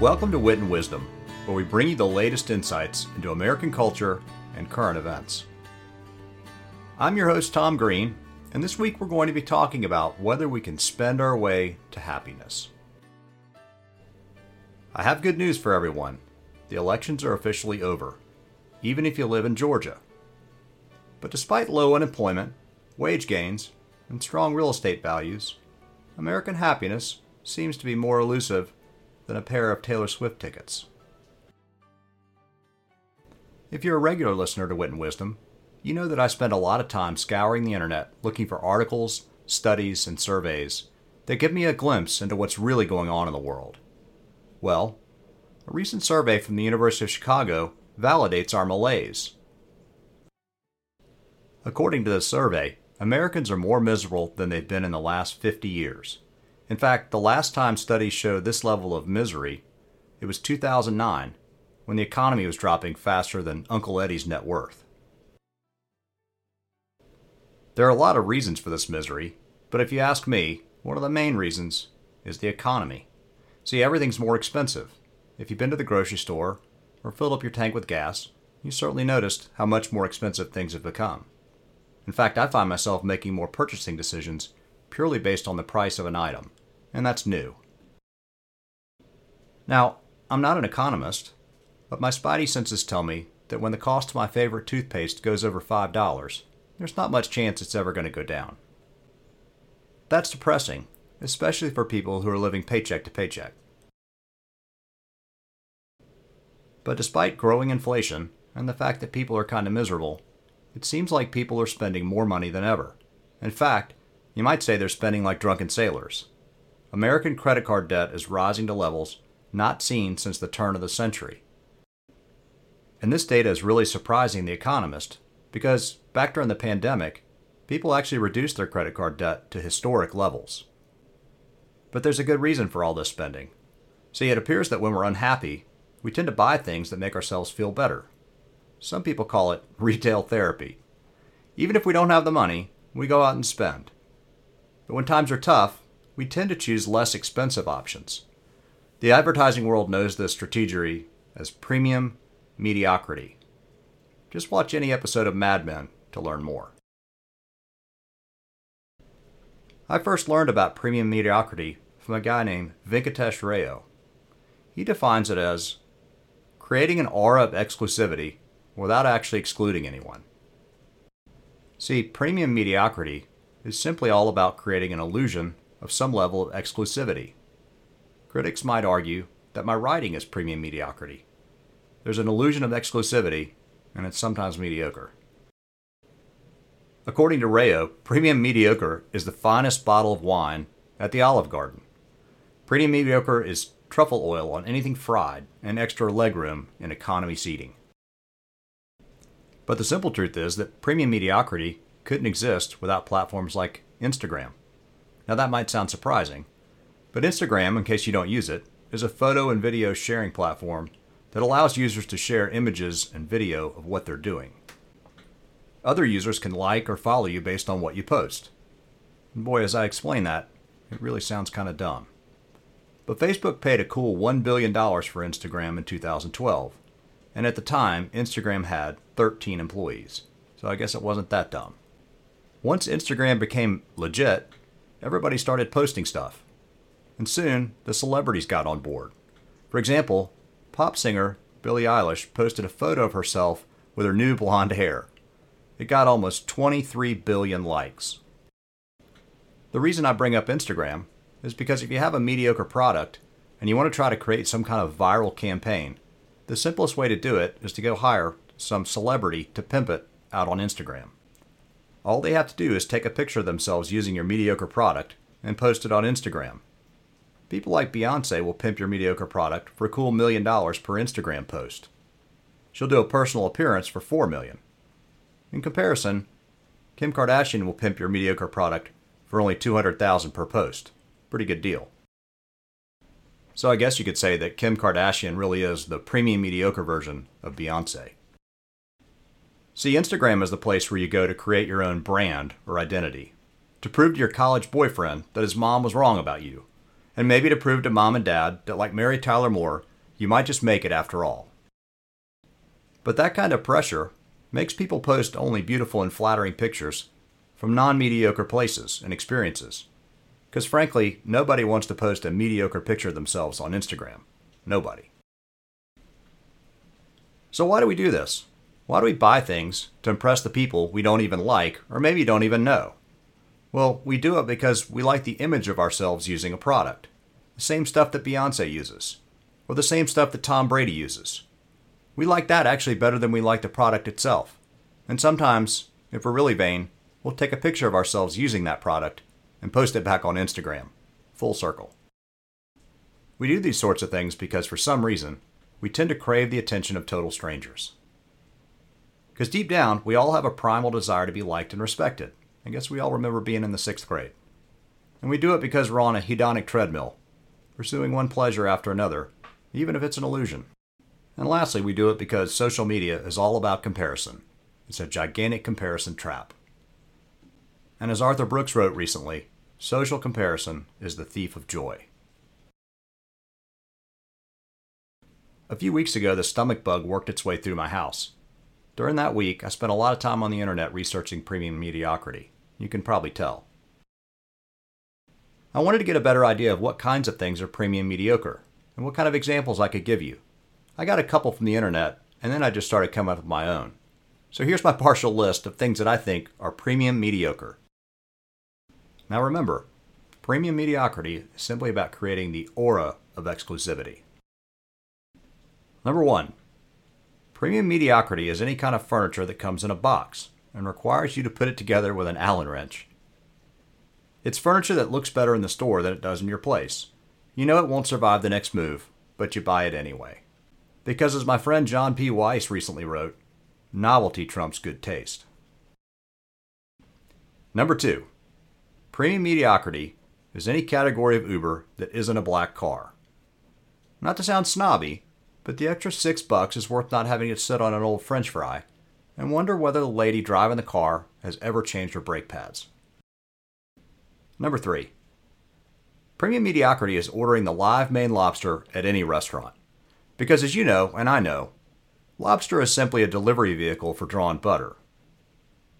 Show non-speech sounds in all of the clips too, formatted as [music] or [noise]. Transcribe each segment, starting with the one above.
Welcome to Wit and Wisdom, where we bring you the latest insights into American culture and current events. I'm your host, Tom Green, and this week we're going to be talking about whether we can spend our way to happiness. I have good news for everyone. The elections are officially over, even if you live in Georgia. But despite low unemployment, wage gains, and strong real estate values, American happiness seems to be more elusive than a pair of Taylor Swift tickets. If you're a regular listener to Wit and Wisdom, you know that I spend a lot of time scouring the internet looking for articles, studies, and surveys that give me a glimpse into what's really going on in the world. Well, a recent survey from the University of Chicago validates our malaise. According to the survey, Americans are more miserable than they've been in the last 50 years. In fact, the last time studies showed this level of misery, it was 2009, when the economy was dropping faster than Uncle Eddie's net worth. There are a lot of reasons for this misery, but if you ask me, one of the main reasons is the economy. See, everything's more expensive. If you've been to the grocery store or filled up your tank with gas, you certainly noticed how much more expensive things have become. In fact, I find myself making more purchasing decisions purely based on the price of an item, and that's new. Now, I'm not an economist, but my spidey senses tell me that when the cost of my favorite toothpaste goes over $5, there's not much chance it's ever going to go down. That's depressing, especially for people who are living paycheck to paycheck. But despite growing inflation and the fact that people are kind of miserable, it seems like people are spending more money than ever. In fact, you might say they're spending like drunken sailors. American credit card debt is rising to levels not seen since the turn of the century. And this data is really surprising the economist because back during the pandemic, people actually reduced their credit card debt to historic levels. But there's a good reason for all this spending. See, it appears that when we're unhappy, we tend to buy things that make ourselves feel better. Some people call it [laughs] retail therapy. Even if we don't have the money, we go out and spend. But when times are tough, we tend to choose less expensive options. The advertising world knows this strategy as premium mediocrity. Just watch any episode of Mad Men to learn more. I first learned about premium mediocrity from a guy named Venkatesh Rao. He defines it as creating an aura of exclusivity without actually excluding anyone. See, premium mediocrity is simply all about creating an illusion of some level of exclusivity. Critics might argue that my writing is premium mediocrity. There's an illusion of exclusivity, and it's sometimes mediocre. According to Rao, premium mediocre is the finest bottle of wine at the Olive Garden. Premium mediocre is truffle oil on anything fried and extra legroom in economy seating. But the simple truth is that premium mediocrity couldn't exist without platforms like Instagram. Now, that might sound surprising, but Instagram, in case you don't use it, is a photo and video sharing platform that allows users to share images and video of what they're doing. Other users can like or follow you based on what you post. And boy, as I explain that, it really sounds kind of dumb. But Facebook paid a cool $1 billion for Instagram in 2012, and at the time, Instagram had 13 employees, so I guess it wasn't that dumb. Once Instagram became legit, everybody started posting stuff. And soon, the celebrities got on board. For example, pop singer Billie Eilish posted a photo of herself with her new blonde hair. It got almost 23 billion likes. The reason I bring up Instagram is because if you have a mediocre product and you want to try to create some kind of viral campaign, the simplest way to do it is to go hire some celebrity to pimp it out on Instagram. All they have to do is take a picture of themselves using your mediocre product and post it on Instagram. People like Beyonce will pimp your mediocre product for a cool million dollars per Instagram post. She'll do a personal appearance for 4 million. In comparison, Kim Kardashian will pimp your mediocre product for only 200,000 per post. Pretty good deal. So I guess you could say that Kim Kardashian really is the premium mediocre version of Beyonce. See, Instagram is the place where you go to create your own brand or identity, to prove to your college boyfriend that his mom was wrong about you, and maybe to prove to mom and dad that, like Mary Tyler Moore, you might just make it after all. But that kind of pressure makes people post only beautiful and flattering pictures from non mediocre places and experiences. Because frankly, nobody wants to post a mediocre picture of themselves on Instagram. Nobody. So, why do we do this? Why do we buy things to impress the people we don't even like or maybe don't even know? Well, we do it because we like the image of ourselves using a product. The same stuff that Beyonce uses, or the same stuff that Tom Brady uses. We like that actually better than we like the product itself. And sometimes, if we're really vain, we'll take a picture of ourselves using that product and post it back on Instagram. Full circle. We do these sorts of things because for some reason, we tend to crave the attention of total strangers. Because deep down, we all have a primal desire to be liked and respected. I guess we all remember being in the sixth grade. And we do it because we're on a hedonic treadmill, pursuing one pleasure after another, even if it's an illusion. And lastly, we do it because social media is all about comparison. It's a gigantic comparison trap. And as Arthur Brooks wrote recently, social comparison is the thief of joy. A few weeks ago, the stomach bug worked its way through my house. During that week, I spent a lot of time on the internet researching premium mediocrity. You can probably tell. I wanted to get a better idea of what kinds of things are premium mediocre and what kind of examples I could give you. I got a couple from the internet, and then I just started coming up with my own. So here's my [laughs] partial list of things that I think are premium mediocre. Now remember, premium mediocrity is simply about creating the aura of exclusivity. Number one, premium mediocrity is any kind of furniture that comes in a box and requires you to put it together with an Allen wrench. It's furniture that looks better in the store than it does in your place. You know it won't survive the next move, but you buy it anyway. Because as my friend John P. Weiss recently wrote, novelty trumps good taste. Number two, Premium mediocrity is any category of Uber that isn't a black car. Not to sound snobby, but the extra six bucks is worth not having it sit on an old french fry and wonder whether the lady driving the car has ever changed her brake pads. Number three, premium mediocrity is ordering the live Maine lobster at any restaurant. Because as you know, and I know, lobster is simply a delivery vehicle for drawn butter.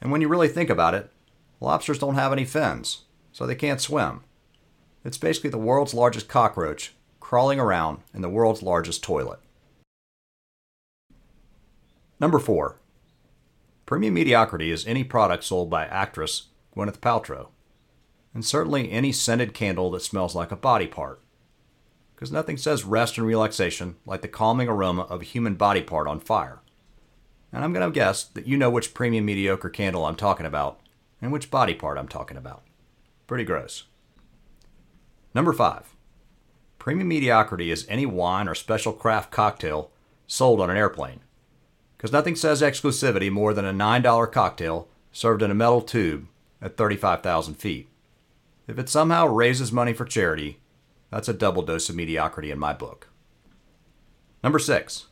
And when you really think about it, lobsters don't have any fins so they can't swim. It's basically the world's largest cockroach crawling around in the world's largest toilet. Number 4. Premium mediocrity is any product sold by actress Gwyneth Paltrow, and certainly any scented candle that smells like a body part. Because nothing says rest and relaxation like the calming aroma of a human body part on fire. And I'm going to guess that you know which premium mediocre candle I'm talking about and which body part I'm talking about. Pretty gross. Number five, premium mediocrity is any wine or special craft cocktail sold on an airplane. Because nothing says exclusivity more than a $9 cocktail served in a metal tube at 35,000 feet. If it somehow raises money for charity, that's a double dose of mediocrity in my book. Number six,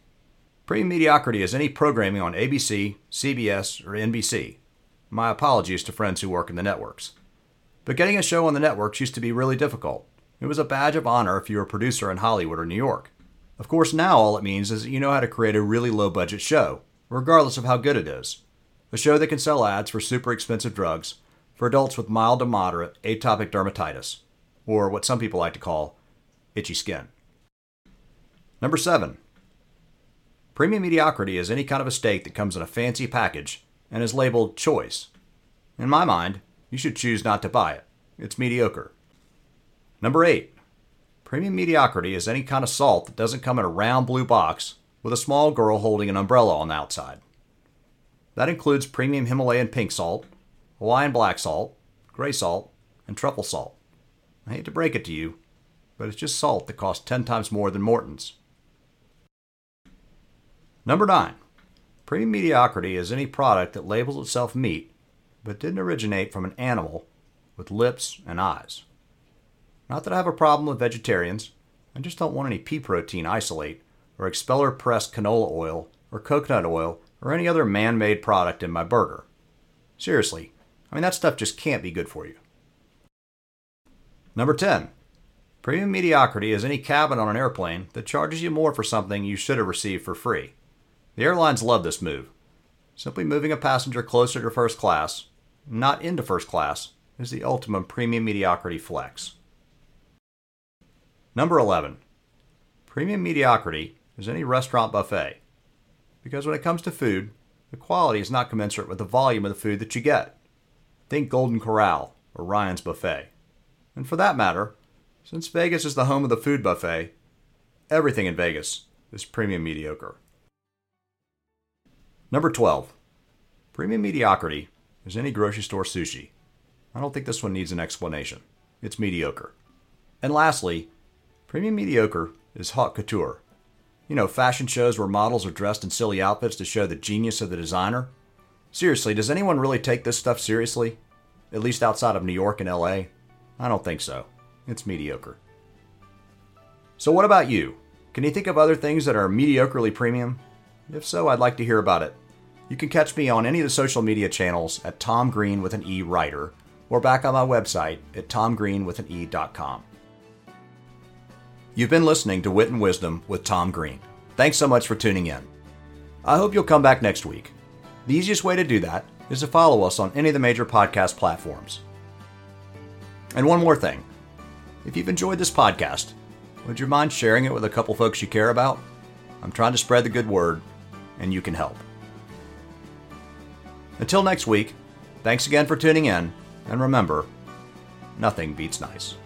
premium mediocrity is any programming on ABC, CBS, or NBC. My apologies to friends who work in the networks. But getting a show on the networks used to be really difficult. It was a badge of honor if you were a producer in Hollywood or New York. Of course, now all it means is that you know how to create a really low budget show, regardless of how good it is. A show that can sell ads for super expensive drugs for adults with mild to moderate atopic dermatitis, or what some people like to call itchy skin. Number seven, premium mediocrity is any kind of a steak that comes in a fancy package and is labeled choice. In my mind, you should choose not to buy it. It's mediocre. Number 8. Premium mediocrity is any kind of salt that doesn't come in a round blue box with a small girl holding an umbrella on the outside. That includes premium Himalayan pink salt, Hawaiian black salt, gray salt, and truffle salt. I hate to break it to you, but it's just salt that costs 10 times more than Morton's. Number 9. Premium mediocrity is any product that labels itself meat but didn't originate from an animal with lips and eyes. Not that I have a problem with vegetarians, I just don't want any pea protein isolate or expeller pressed canola oil or coconut oil or any other man made product in my burger. Seriously, I mean, that stuff just can't be good for you. Number 10. Premium mediocrity is any cabin on an airplane that charges you more for something you should have received for free. The airlines love this move. Simply moving a passenger closer to first class, not into first class, is the ultimate premium mediocrity flex. Number 11. Premium mediocrity is any restaurant buffet. Because when it comes to food, the quality is not commensurate with the volume of the food that you get. Think Golden Corral or Ryan's Buffet. And for that matter, since Vegas is the home of the food buffet, everything in Vegas is premium mediocre. Number 12. Premium mediocrity is any grocery store sushi. I don't think this one needs an explanation. It's mediocre. And lastly, premium mediocre is haute couture. You know, fashion shows where models are dressed in silly outfits to show the genius of the designer. Seriously, does anyone really take this stuff seriously? At least outside of New York and LA? I don't think so. It's mediocre. So, what about you? Can you think of other things that are mediocrely premium? If so, I'd like to hear about it. You can catch me on any of the social media channels at Tom Green with an E writer, or back on my website at tomgreenwithan.e.com. You've been listening to Wit and Wisdom with Tom Green. Thanks so much for tuning in. I hope you'll come back next week. The easiest way to do that is to follow us on any of the major podcast platforms. And one more thing if you've enjoyed this podcast, would you mind sharing it with a couple folks you care about? I'm trying to spread the good word, and you can help. Until next week, thanks again for tuning in, and remember, nothing beats nice.